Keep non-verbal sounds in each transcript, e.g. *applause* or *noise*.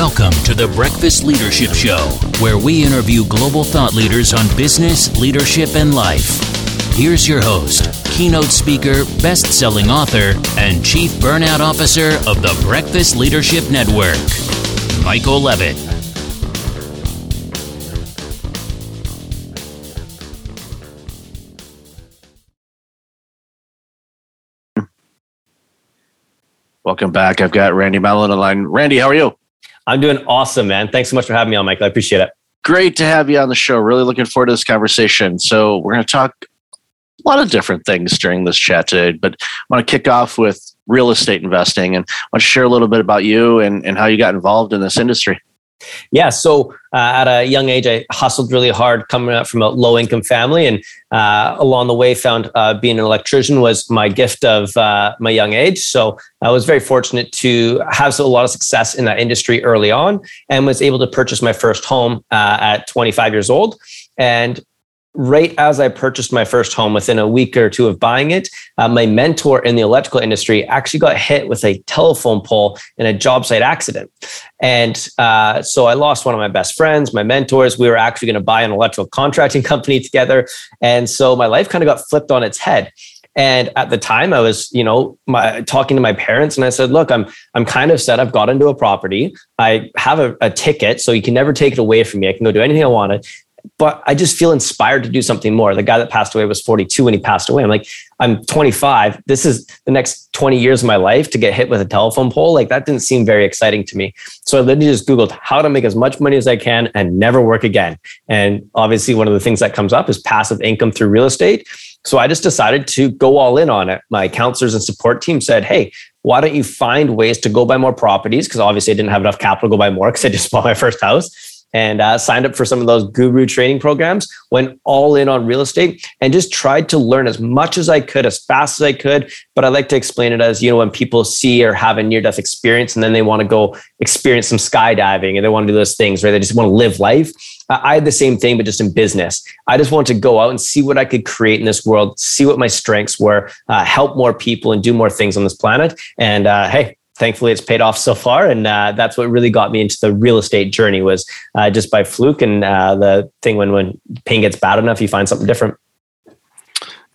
Welcome to the Breakfast Leadership Show, where we interview global thought leaders on business, leadership, and life. Here's your host, keynote speaker, best selling author, and chief burnout officer of the Breakfast Leadership Network, Michael Levitt. Welcome back. I've got Randy Mellon on line. Randy, how are you? I'm doing awesome, man. Thanks so much for having me on, Michael. I appreciate it. Great to have you on the show. Really looking forward to this conversation. So, we're going to talk a lot of different things during this chat today, but I want to kick off with real estate investing and I want to share a little bit about you and, and how you got involved in this industry. Yeah. So uh, at a young age, I hustled really hard coming up from a low income family. And uh, along the way, found uh, being an electrician was my gift of uh, my young age. So I was very fortunate to have a lot of success in that industry early on and was able to purchase my first home uh, at 25 years old. And right as I purchased my first home, within a week or two of buying it, uh, my mentor in the electrical industry actually got hit with a telephone pole in a job site accident. And uh, so I lost one of my best friends, my mentors. We were actually going to buy an electrical contracting *laughs* company together. And so my life kind of got flipped on its head. And at the time, I was, you know, my, talking to my parents, and I said, "Look, I'm, I'm kind of set. I've got into a property. I have a, a ticket, so you can never take it away from me. I can go do anything I want but I just feel inspired to do something more. The guy that passed away was 42 when he passed away. I'm like, I'm 25. This is the next 20 years of my life to get hit with a telephone pole. Like that didn't seem very exciting to me. So I literally just Googled how to make as much money as I can and never work again. And obviously, one of the things that comes up is passive income through real estate. So I just decided to go all in on it. My counselors and support team said, Hey, why don't you find ways to go buy more properties? Because obviously I didn't have enough capital to go buy more because I just *laughs* bought my first house and uh, signed up for some of those guru training programs, went all in on real estate and just tried to learn as much as I could, as fast as I could. But I like to explain it as, you know, when people see or have a near death experience and then they want to go experience some skydiving and they want to do those things, right? They just want to live life. I had the same thing, but just in business. I just wanted to go out and see what I could create in this world, see what my strengths were, uh, help more people and do more things on this planet. And uh, hey, thankfully it's paid off so far and uh, that's what really got me into the real estate journey was uh, just by fluke and uh, the thing when when pain gets bad enough you find something different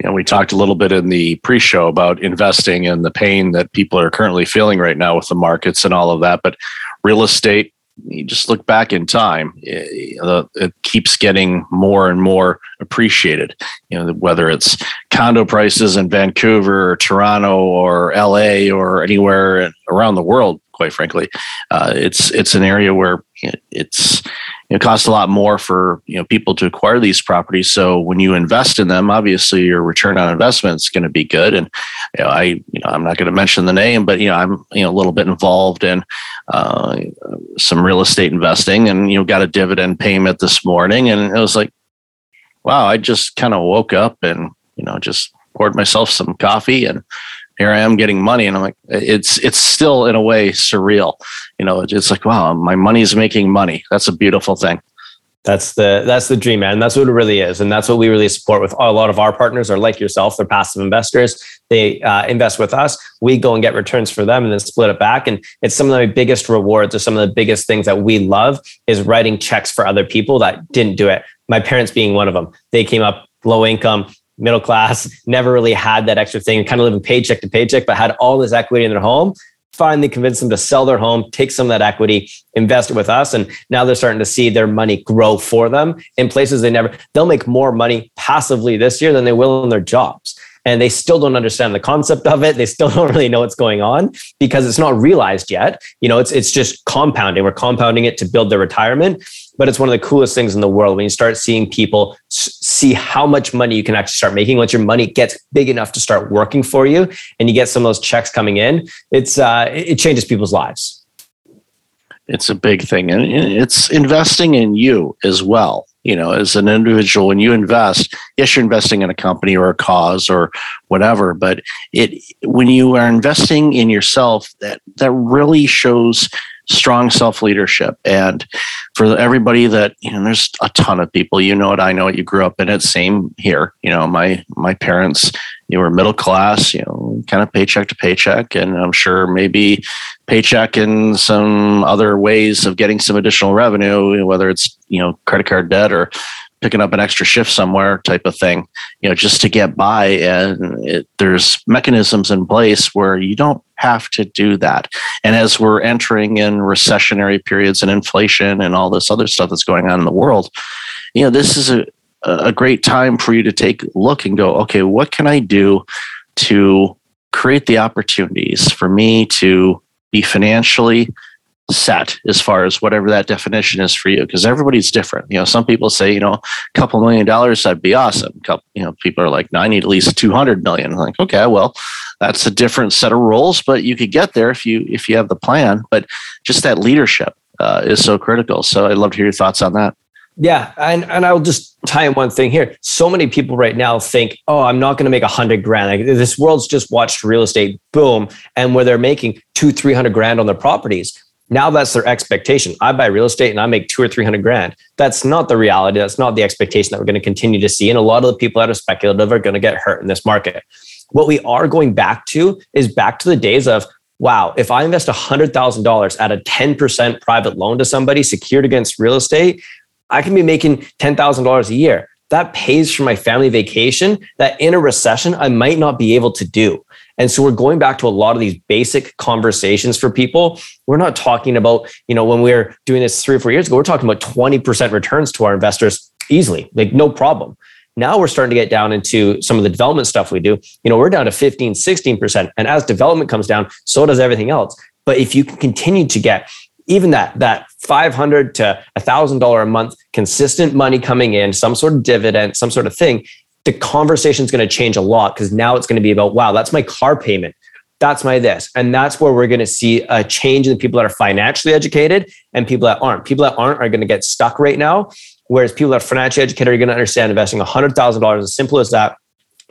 know, we talked a little bit in the pre-show about investing and the pain that people are currently feeling right now with the markets and all of that. But real estate you just look back in time, it, it, keeps getting more and more appreciated. You know, whether it's condo prices in Vancouver or Toronto or LA or anywhere around the world, quite frankly, uh, it's it's an area where it's it costs a lot more for you know people to acquire these properties. So when you invest in them, obviously your return on investment is going to be good. And you know, I you know I'm not going to mention the name, but you know I'm you know a little bit involved in uh, some real estate investing, and you know got a dividend payment this morning, and it was like, wow, I just kind of woke up and you know just poured myself some coffee and here I am getting money, and I'm like, it's it's still in a way surreal. You know, it's like, wow, my money's making money. That's a beautiful thing. That's the that's the dream, man. That's what it really is, and that's what we really support with a lot of our partners. Are like yourself, they're passive investors. They uh, invest with us. We go and get returns for them, and then split it back. And it's some of the biggest rewards, or some of the biggest things that we love is writing checks for other people that didn't do it. My parents being one of them. They came up low income, middle class, never really had that extra thing, kind of living paycheck to paycheck, but had all this equity in their home. Finally convinced them to sell their home, take some of that equity, invest it with us. And now they're starting to see their money grow for them in places they never, they'll make more money passively this year than they will in their jobs and they still don't understand the concept of it. They still *laughs* don't really know what's going on because it's not realized yet. You know, it's it's just compounding. We're compounding it to build their retirement but it's one of the coolest things in the world when you start seeing people see how much money you can actually start making once your money gets big enough to start working for you and you get some of those checks coming in it's uh, it changes people's lives it's a big thing and it's investing in you as well you know as an individual when you invest yes you're investing in a company or a cause or whatever but it when you are investing in yourself that that really shows strong self leadership. And for everybody that, you know, there's a ton of people, you know it, I know it, you grew up in it, same here. You know, my, my parents, you were middle class, you know, kind of paycheck to paycheck. And I'm sure maybe paycheck and some other ways of getting some additional revenue, whether it's, you know, credit card debt or picking up an extra shift somewhere type of thing, you know, just to get by. And it, there's mechanisms in place where you don't have to do that. And as we're entering in recessionary periods and inflation and all this other stuff that's going on in the world, you know, this is a, a great time for you to take a look and go, okay, what can I do to create the opportunities for me to be financially set as far as whatever that definition is for you because everybody's different. You know some people say you know a couple million dollars that'd be awesome. Couple you know people are like no i need at least 200 million. I'm like okay well that's a different set of rules but you could get there if you if you have the plan. But just that leadership uh, is so critical. So i'd love to hear your thoughts on that yeah, and and I'll just tie in one thing here. So many people right now think, "Oh, I'm not going to make a hundred grand." Like this world's just watched real estate boom, and where they're making two, three hundred grand on their properties. Now that's their expectation. I buy real estate and I make two or 300 grand. That's not the reality. That's not the expectation that we're going to continue to see. And a lot of the people that are speculative are going to get hurt in this market. What we are going back to is back to the days of, wow, if I invest $100,000 at a 10% private loan to somebody secured against real estate, I can be making $10,000 a year. That pays for my family vacation that in a recession, I might not be able to do. And so we're going back to a lot of these basic conversations for people. We're not talking about, you know, when we were doing this three or four years ago, we're talking about 20% returns to our investors easily, like no problem. Now we're starting to get down into some of the development stuff we do. You know, we're down to 15, 16%. And as development comes down, so does everything else. But if you can continue to get even that that 500 to $1000 a month consistent money coming in some sort of dividend some sort of thing the conversation is going to change a lot because now it's going to be about, wow, that's my car payment. That's my this. And that's where we're going to see a change in the people that are financially educated and people that aren't. People that aren't are going to get stuck right now. Whereas people that are financially educated are going to understand investing $100,000 as simple as that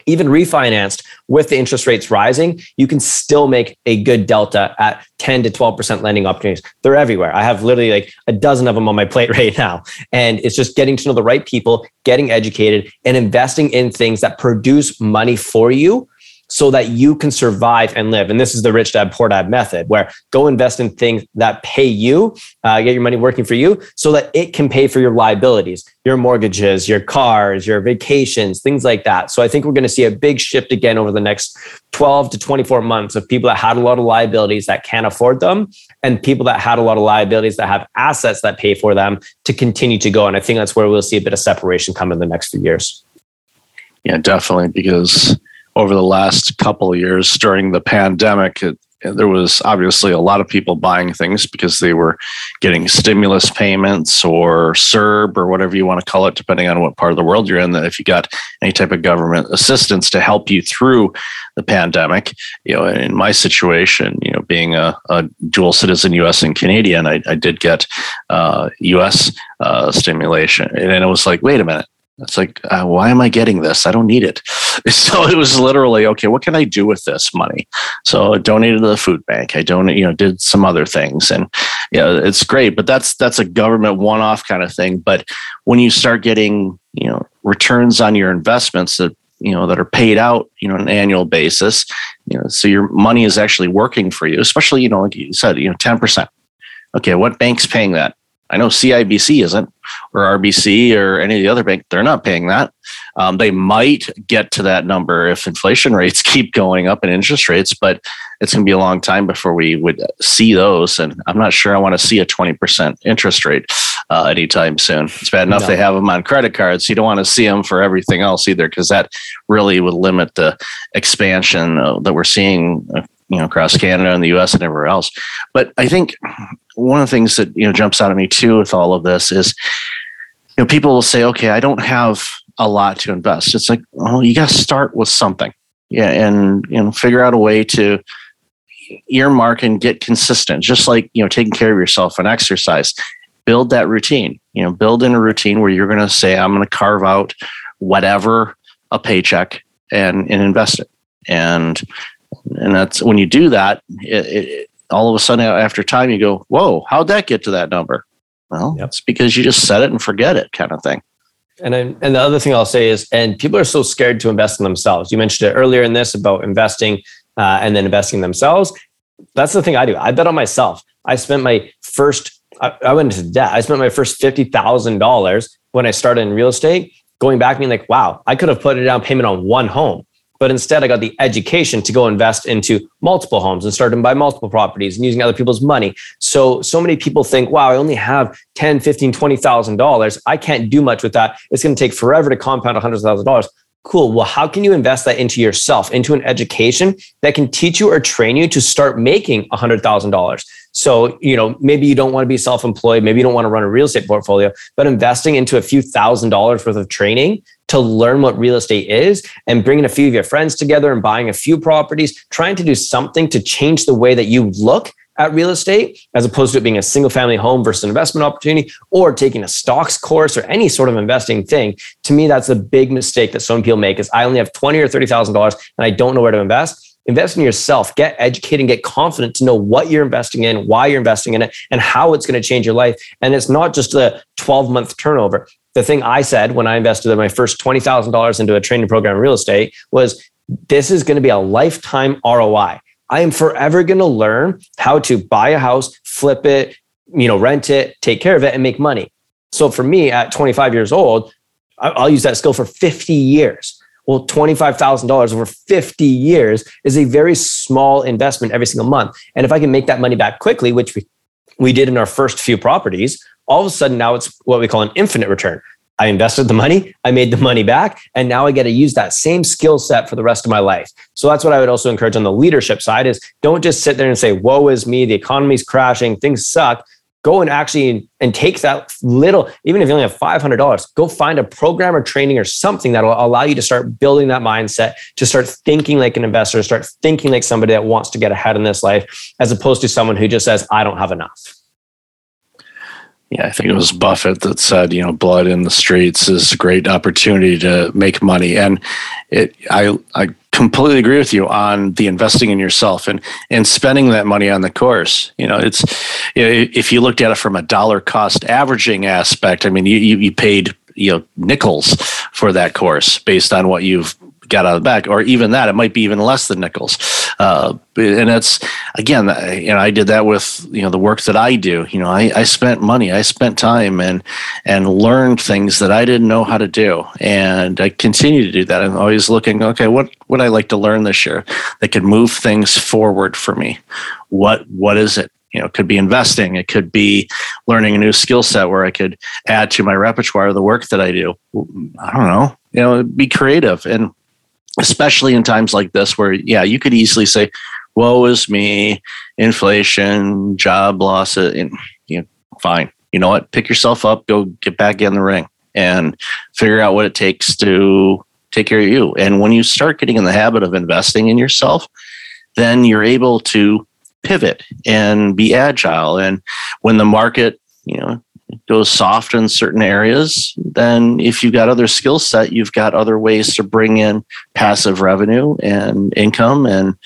even refinanced with the interest rates rising, you can still make a good delta at 10 to 12% lending opportunities. They're everywhere. I have literally like a dozen of them on my plate *laughs* right now. And it's just getting to know the right people, getting educated, and investing in things that produce money for you so that you can survive and live. And this is the rich dad, poor dad method, where go invest in things that pay you, uh, get your money working for you, so that it can pay for your liabilities, your mortgages, your cars, your vacations, things like that. So I think we're going to see a big shift again over the next 12 to 24 months of people that had a lot of liabilities that can't afford them and people that had a lot of liabilities that have assets that pay for them to continue to go. And I think that's where we'll see a bit of separation come in the next few years. Yeah, definitely. Because over the last couple of years during the pandemic, it, there was obviously a lot of people buying things because they were getting stimulus payments or CERB or whatever you want to call it, depending on what part of the world you're in. That if you got any type of government assistance to help you through the pandemic, you know, in my situation, you know, being a, a dual citizen, U.S. and Canadian, I, I did get uh, U.S. Uh, stimulation, and it was like, wait a minute, it's like, uh, why am I getting this? I don't need it. *laughs* So it was literally, okay, what can I do with this money? So I donated to the food bank. I donated, you know, did some other things, and yeah, you know, it's great. But that's that's a government one-off kind of thing. But when you start getting, you know, returns on your investments that you know that are paid out, you know, on an annual basis, you know, so your money is actually working for you. Especially, you know, like you said, you know, ten percent. Okay, what bank's paying that? I know CIBC isn't, or RBC, or any of the other bank. They're not paying that. Um, they might get to that number if inflation *laughs* rates keep going up and interest rates, but it's going to be a long time before we would see those. And I'm not sure I want to see a 20% interest rate uh, anytime soon. It's bad enough no. they have them on credit cards. You don't want to see them for everything else either, because that really would limit the expansion uh, that we're seeing uh, you know across Canada and the U.S. and everywhere else. But I think one of the things that you know jumps out at me too with all of this is you know people will say, okay, I don't have a lot to invest. It's like, well, you got to start with something, yeah, and you know figure out a way to earmark and get consistent. Just like you know taking care of yourself and exercise, build that routine. You know, build in a routine where you're going to say, I'm going to carve out whatever a paycheck and and invest it and and that's when you do that it, it, all of a sudden after time you go, whoa, how'd that get to that number? Well, yep. it's because you just set it and forget it kind of thing. And then, and the other thing I'll say is, and people are so scared to invest in themselves. You mentioned it earlier in this about investing uh, and then investing themselves. That's the thing I do. I bet on myself. I spent my first, I, I went into debt. I spent my first fifty thousand dollars when I started in real estate. Going back, being like, wow, I could have put a down payment on one home but instead I got the education to go invest into multiple homes and start to buy multiple properties and using other people's money. So, so many people think, wow, I only have 10, 15, $20,000. I can't do much with that. It's going to take forever to compound $100,000. Cool. Well, how can you invest that into yourself, into an education that can teach you or train you to start making $100,000? So, you know, maybe you don't want to be self employed, maybe you don't want to run a real estate portfolio, but investing into a few thousand dollars worth of training to learn what real estate is and bringing a few of your friends together and buying a few properties, trying to do something to change the way that you look at real estate as opposed to it being a single family home versus an investment opportunity or taking a stocks course or any sort of investing thing. To me that's a big mistake that some people make is i only have 20 or 30 thousand dollars and i don't know where to invest. Invest in yourself. Get educated and get confident to know what you're investing in why you're investing in it and how it's going to change your life. And it's not just a 12 month turnover. The thing I said when I invested my first $20,000 into a training program in real estate was this is going to be a lifetime ROI. I am forever going to learn how to buy a house, flip it, you know, rent it, take care of it and make money. So for me at 25 years old, I'll use that skill for 50 years. Well, $25,000 over 50 years is a very small investment every single month. And if I can make that money back quickly, which we, we did in our first few properties, all of a sudden now it's what we call an infinite return. I invested the money, I made the money back, and now I get to use that same skill set for the rest of my life. So that's what I would also encourage on the leadership side is don't just sit there and say, woe is me, the economy's crashing, things suck. Go and actually and take that little, even if you only have $500, go find a program or training or something that will allow you to start building that mindset, to start thinking like an investor, start thinking like somebody that wants to get ahead in this life, as opposed to someone who just says, I don't have enough yeah, I think it was Buffett that said, you know, blood in the streets is a great opportunity to make money. And it, I, I completely agree with you on the investing in yourself and and spending that money on the course. You know, it's you know, if you looked at it from a dollar cost averaging aspect, I mean, you you, you paid you know nickels for that course based on what you've got out of the back, or even that, it might be even less than nickels. Uh, and it's again, you know, I did that with you know the work that I do. You know, I, I spent money, I spent time, and and learned things that I didn't know how to do, and I continue to do that. I'm always looking, okay, what would I like to learn this year that could move things forward for me? What what is it? you know, it could be investing. It could be learning a new skill set where I could add to my repertoire the work that I do. I don't know, you know, be creative. And especially in times like this where yeah you could easily say woe is me inflation job loss and you know, fine. You know what? Pick yourself up go get back in the ring and figure out what it takes to take care of you. And when you start getting in the habit of investing in yourself then you're able to pivot and be agile. And when the market you know goes soft in certain areas, then if you've got other skill set, you've got other ways to bring in passive revenue and income and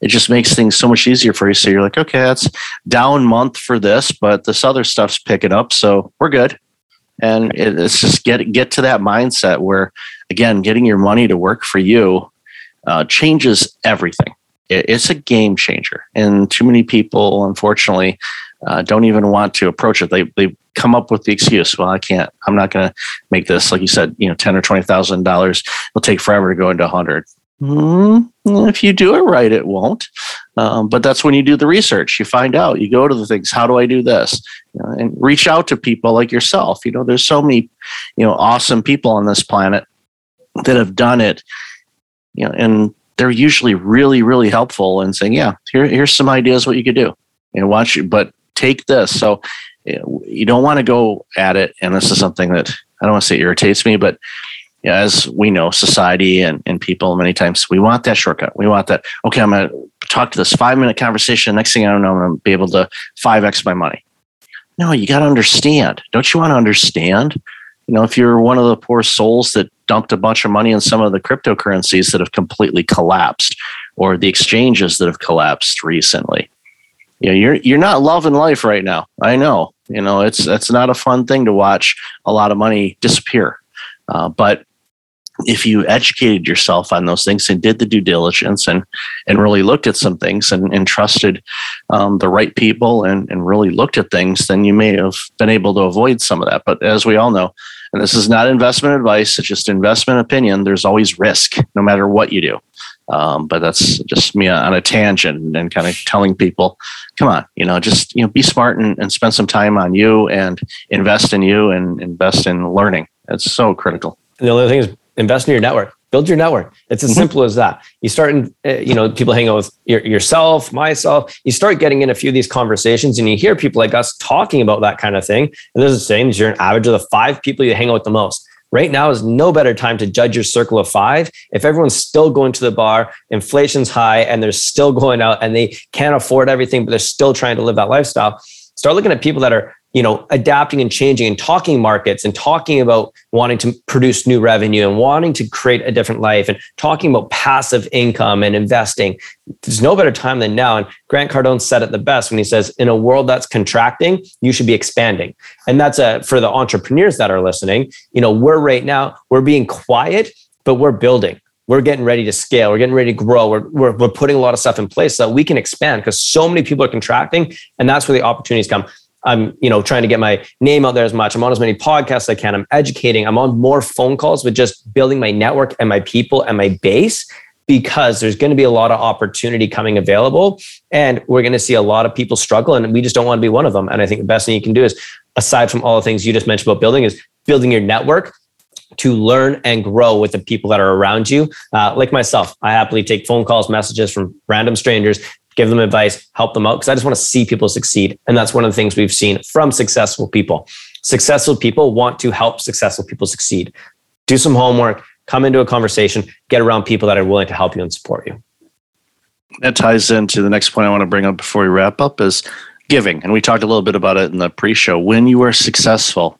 it just makes things so much easier for you. So you're like, okay, that's down month for this, but this other stuff's picking up, so we're good. And it's just get get to that mindset where, again, getting your money to work for you uh, changes everything. it's a game changer, and too many people, unfortunately, uh, don't even want to approach it. They they come up with the excuse. Well, I can't. I'm not going to make this. Like you said, you know, ten or twenty thousand dollars. It'll take forever to go into a hundred. Mm, if you do it right, it won't. Um, but that's when you do the research. You find out. You go to the things. How do I do this? You know, and reach out to people like yourself. You know, there's so many, you know, awesome people on this planet that have done it. You know, and they're usually really, really helpful in saying, "Yeah, here, here's some ideas what you could do." And watch but take this. So eh, you don't want to go at it. And this is something that I don't want to say irritates me, but as we know, society and, and people many times we want that shortcut. We want that. Okay, I'm going to talk to this five minute conversation. Next thing I don't know, I'm going to be able to five x my money. No, you got to understand. Don't you want to understand? You know, if you're one of the poor souls that dumped a bunch of money in some of the cryptocurrencies that have completely collapsed, or the exchanges that have collapsed recently, you know, you're you're not loving life right now. I know. You know, it's it's not a fun thing to watch a lot of money disappear. Uh, but if you educated yourself on those things and did the due diligence and and really looked at some things and, and trusted um, the right people and, and really looked at things, then you may have been able to avoid some of that. But as we all know, and this is not investment advice, it's just investment opinion, there's always risk no matter what you do. Um, but that's just me on a tangent and kind of telling people, come on, you know, just you know, be smart and, and spend some time on you and invest in you and invest in learning. It's so critical. And the other thing is invest in your network build your network it's as mm-hmm. simple as that you start in, uh, you know people hang out with your, yourself myself you start getting in a few of these conversations and you hear people like us talking about that kind of thing and there's a saying you're an average of the five people you hang out with the most right now is no better time to judge your circle of five. If everyone's still going to the bar inflation's high and they're still *laughs* going out and they can't afford everything but they're still trying to live that lifestyle start looking at people that are you know adapting and changing and talking markets and talking about wanting to produce new revenue and wanting to create a different life and talking about passive income and investing there's no better time than now and grant cardone said it the best when he says in a world that's contracting you should be expanding and that's a for the entrepreneurs that are listening you know we're right now we're being quiet but we're building we're getting ready to scale. We're getting ready to grow. We're, we're, we're putting a lot of stuff in place so that we can expand because so many people are contracting and that's where the opportunities come. I'm, you know, trying to get my name out there as much. I'm on as many podcasts as I can. I'm educating. I'm on more phone calls with just building my network and my people and my base because there's going to be a lot of opportunity coming available and we're going to see a lot of people struggle and we just don't want to be one of them. And I think the best thing you can do is aside from all the things you just mentioned about building is building your network to learn and grow with the people that are around you. Uh, like myself, I happily take phone calls, messages from random strangers give them advice, help them out. Because I just want to see people succeed. And that's one of the things we've seen from successful people. Successful people want to help successful people succeed. Do some homework, come into a conversation, get around people that are willing to help you and support you. That ties into the next point I want to bring up before we wrap up is giving. And we talked a little bit about it in the pre show. When you are successful,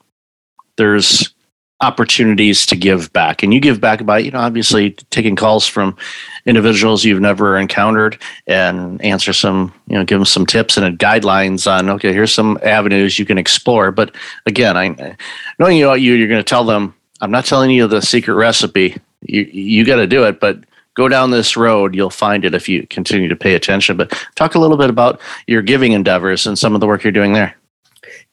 there's opportunities to give back. And you give back by you know obviously taking calls from individuals you've never encountered and answer some you know give them some tips and guidelines on okay here's some avenues you can explore. But again i knowing you you you're going to tell them i'm not telling you the secret recipe. You you got to do it but go down this road. You'll find it if you continue to pay attention. But talk a little bit about your giving endeavors and some of the work you're doing there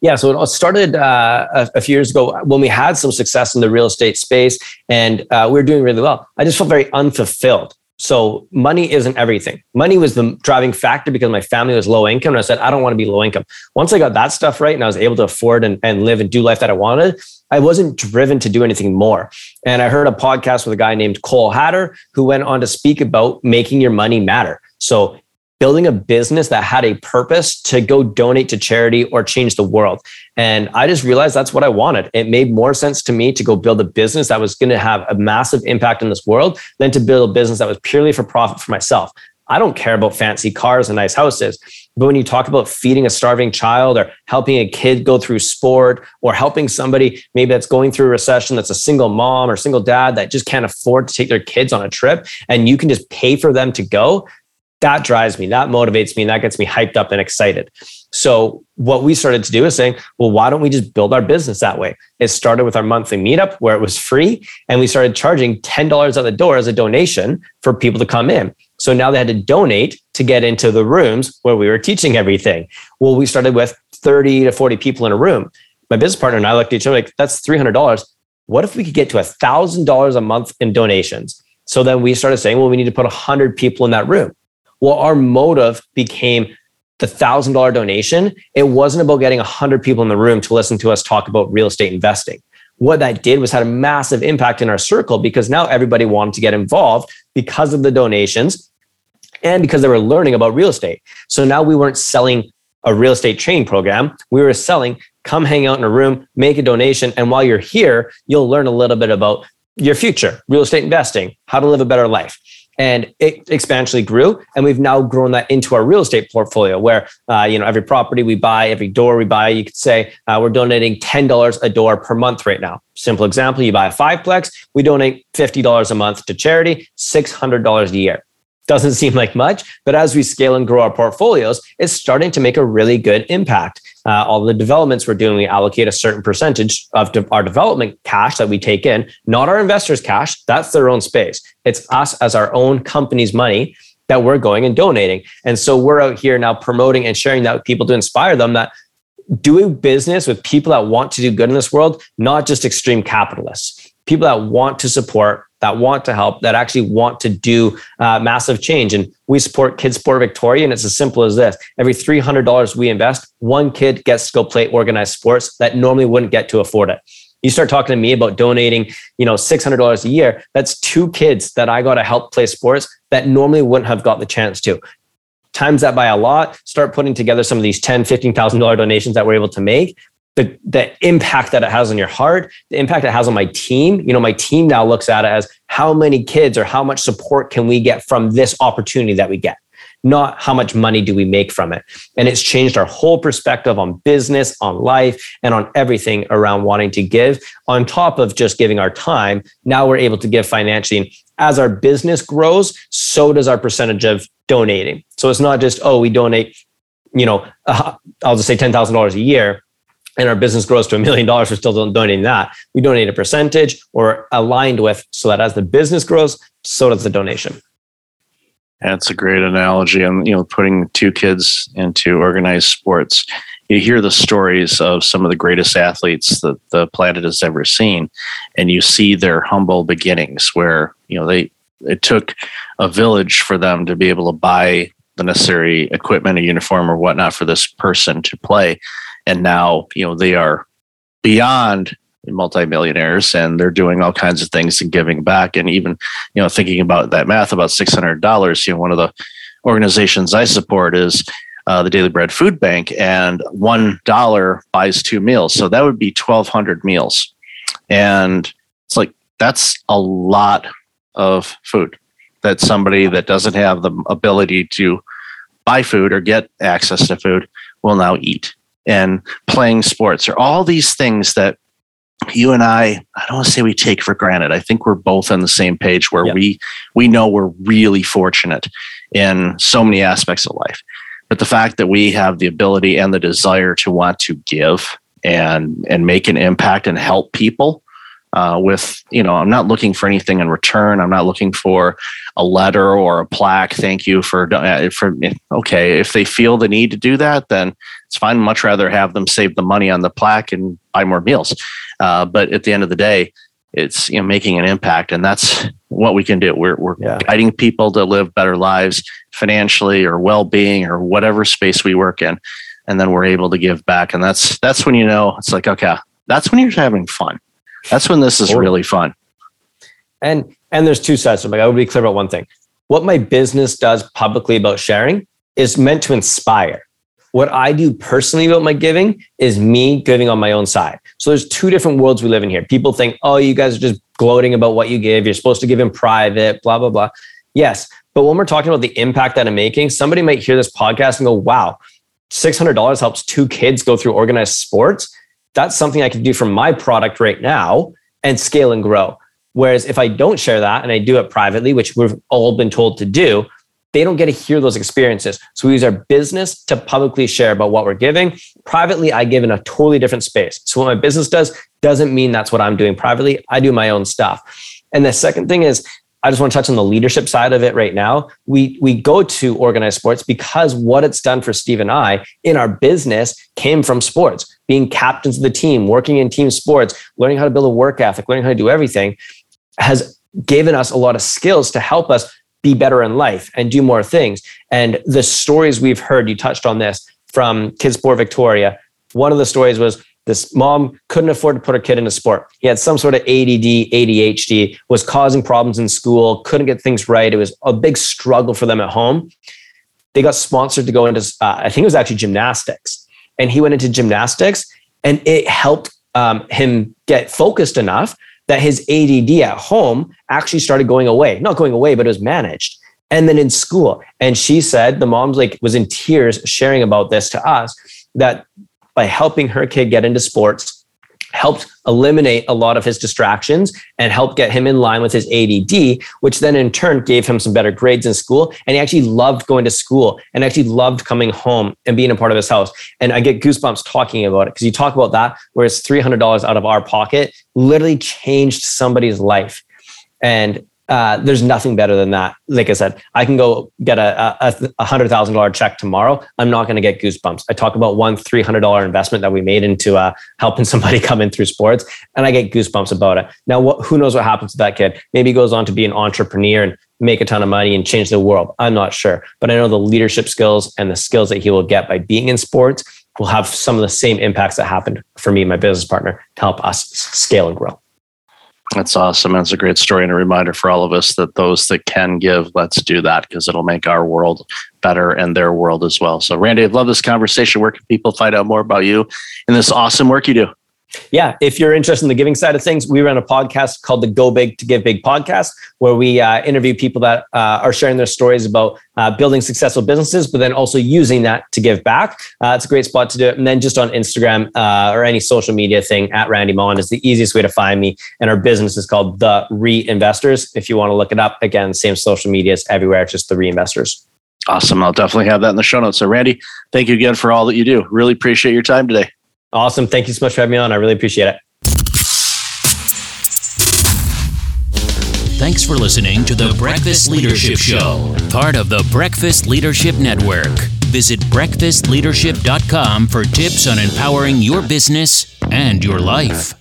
yeah, so it started uh, a, a, few years ago when we had some success in the real estate space and uh, we were doing really well. I just felt very unfulfilled. So money isn't everything. Money was the driving factor because my family was low income. And I said, I don't want to be low income. Once I got that stuff right and I was able to afford and, and live and do life that I wanted, I wasn't driven to do anything more. And I heard a podcast with a guy named Cole Hatter who went on to speak about making your money matter. So building a business that had a purpose to go donate to charity or change the world. And I just realized that's what I wanted. It made more sense to me to go build a business that was going to have a massive impact in this world than to build a business that was purely for profit for myself. I don't care about fancy cars and nice houses. But when you talk about feeding a starving child or helping a kid go through sport or helping somebody maybe that's going through a recession that's a single mom or single dad that just can't afford to take their kids on a trip and you can just pay for them to go, that drives me, that motivates me, and that gets me hyped up and excited. So, what we started to do is saying, well, why don't we just build our business that way? It started with our monthly meetup where it was free, and we started charging $10 at the door as a donation for people to come in. So now they had to donate to get into the rooms where we were teaching everything. Well, we started with 30 to 40 people in a room. My business partner and I looked at each other like, that's $300. What if we could get to $1,000 a month in donations? So then we started saying, well, we need to put 100 people in that room. Well, our motive became the thousand dollar donation. It wasn't about getting a hundred people in the room to listen to us talk about real estate investing. What that did was had a massive impact in our circle because now everybody wanted to get involved because of the donations and because they were learning about real estate. So now we weren't selling a real estate training program. We were selling, come hang out in a room, make a donation. And while you're here, you'll learn a little bit about your future, real estate investing, how to live a better life and it exponentially grew. And we've now grown that into our real estate portfolio where uh, you know every property we buy every door we buy you could say uh, we're donating $10 a door per month right now. Simple example you buy a fiveplex we donate $50 a month to charity $600 a year. Doesn't *laughs* seem like much, but as we scale and grow our portfolios, it's starting to make a really good impact. Uh, all the developments we're doing, we allocate a certain percentage of de- our development cash that we take in, not our investors' cash. That's their own space. It's us as our own company's money that we're going and donating. And so we're out here now promoting and sharing that with people to inspire them that doing business with people that want to do good in this world, not just extreme capitalists, people that want to support that want to help, that actually want to do uh, massive change. And we support Kids Sport Victoria, and it's as simple as this: every three hundred dollars we invest, one kid gets to go play organized sports that normally wouldn't get to afford it. You start talking to me about donating, you know, six hundred dollars a year. That's two kids that I got to help play sports that normally wouldn't have got the chance to times that by a lot, start putting together some of these ten, fifteen thousand dollar donations that we're able to make the the impact that it has on your heart, the impact it has on my team. You know, my team now looks at it as how many kids or how much support can we get from this opportunity that we get, not how much money do we make from it. And it's changed our whole perspective on business, on life, and on everything around wanting to give. On top of just giving our time, now we're able to give financially. As our business grows, so does our percentage of donating. So it's not just, oh, we donate, you know, uh, I'll just say $10,000 a year and our business grows to a million dollars, we're still donating that. We donate a percentage or aligned with so that as the business grows, so does the donation. That's a great analogy. And, you know, putting two kids into organized sports, you hear the stories of some of the greatest athletes that the planet has ever seen. And you see their humble beginnings where, you know, they, it took a village for them to be able to buy the necessary equipment, a uniform or whatnot for this person to play and now you know they are beyond multimillionaires and they're doing all kinds of things and giving back. And even you know thinking about that math about $600 you know one of the organizations i support is uh, the daily bread food bank and one dollar buys two meals. So that would be 1200 meals. And it's like that's a lot of food that somebody that doesn't have the ability to buy food or get access to food will now eat and playing sports or all these things that you and I, I don't want to say we take for granted. I think we're both on the same page where we we know we're really fortunate in so many aspects of life. But the fact that we have the ability and the desire to want to give and and make an impact and help people uh, with you know i'm not looking for anything in return. I'm not looking for a letter or a plaque. Thank you for uh, for okay. If they feel the need to do that then it's fine. Much rather have them save the money on the plaque and buy more meals. Uh, but at the end of the day it's you know making an impact and that's what we can do. We're, we're yeah. guiding people to live better lives financially or well-being or whatever space we work in and then we're able to give back. And that's that's when you know it's like okay that's when you're having fun that's when this is really fun. And and there's two sides to it. I would be clear about one thing. What my business does publicly about sharing is meant to inspire. What I do personally about my giving is me giving on my own side. So there's two different worlds we live in here. People think, oh, you guys are just gloating about what you give. You're supposed to give in private, blah, blah, blah. Yes. But when we're talking about the impact that I'm making, somebody might hear this podcast and go, wow, $600 helps two kids go through organized sports that's something I can do for my product right now and scale and grow. Whereas if I don't share that and I do it privately, which we've all been told to do, they don't get to hear those experiences. So we use our business to publicly share about what we're giving. Privately, I give in a totally different space. So what my business does doesn't mean that's what I'm doing privately. I do my own stuff. And the second thing is I just want to touch on the leadership side of it right now. We we go to organized sports because what it's done for Steve and I in our business came from sports, being captains of the team, working in team sports, learning how to build a work ethic, learning how to do everything has given us a lot of skills to help us be better in life and do more things. And the stories we've heard, you touched on this from Kids Sport Victoria. One of the stories was this mom couldn't afford to put her kid into sport. He had some sort of ADD, ADHD, was causing problems in school, couldn't get things right. It was a big struggle for them at home. They got sponsored to go into, uh, I think it was actually gymnastics. And he went into gymnastics and it helped um, him get focused enough that his ADD at home actually started going away. Not going away, but it was managed. And then in school. And she said, the mom's like was in tears sharing about this to us that by helping her kid get into sports, helped eliminate a lot of his distractions and helped get him in line with his ADD, which then in turn gave him some better grades in school. And he actually loved going to school and actually loved coming home and being a part of his house. And I get goosebumps talking about it because you talk about that, where it's $300 out of our pocket literally changed somebody's life. And uh, there's nothing better than that. Like I said, I can go get a, a, a hundred thousand dollar check tomorrow. I'm not going to get goosebumps. I talk about one three hundred dollar investment that we made into uh, helping *laughs* somebody come in through sports, and I get goosebumps about it. Now, what, who knows what happens to that kid? Maybe he goes on to be an entrepreneur and make a ton of money and change the world. I'm not sure, but I know the leadership skills and the skills that he will get by being in sports will have some of the same impacts that happened for me my business partner to help us scale and grow. That's awesome. That's a great story and a reminder for all of us that those that can give, let's do that because it'll make our world better and their world as well. So, Randy, I love this conversation. Where can people find out more about you and this awesome work you do? Yeah, if you're interested in the giving side of things, we run a podcast called the Go Big to Give Big podcast, where we uh, interview people that uh, are sharing their stories about uh, building successful businesses, but then also using that to give back. Uh, it's a great spot to do it. And then just on Instagram uh, or any social media thing at Randy Mullen is the easiest way to find me. And our business is called The Reinvestors. If you want to look it up, again, same social medias everywhere, it's just The Reinvestors. Awesome. I'll definitely have that in the show notes. So, Randy, thank you again for all that you do. Really appreciate your time today. Awesome. Thank you so much for having me on. I really appreciate it. Thanks for listening to the Breakfast Leadership Show, part of the Breakfast Leadership Network. Visit breakfastleadership.com for tips on empowering your business and your life.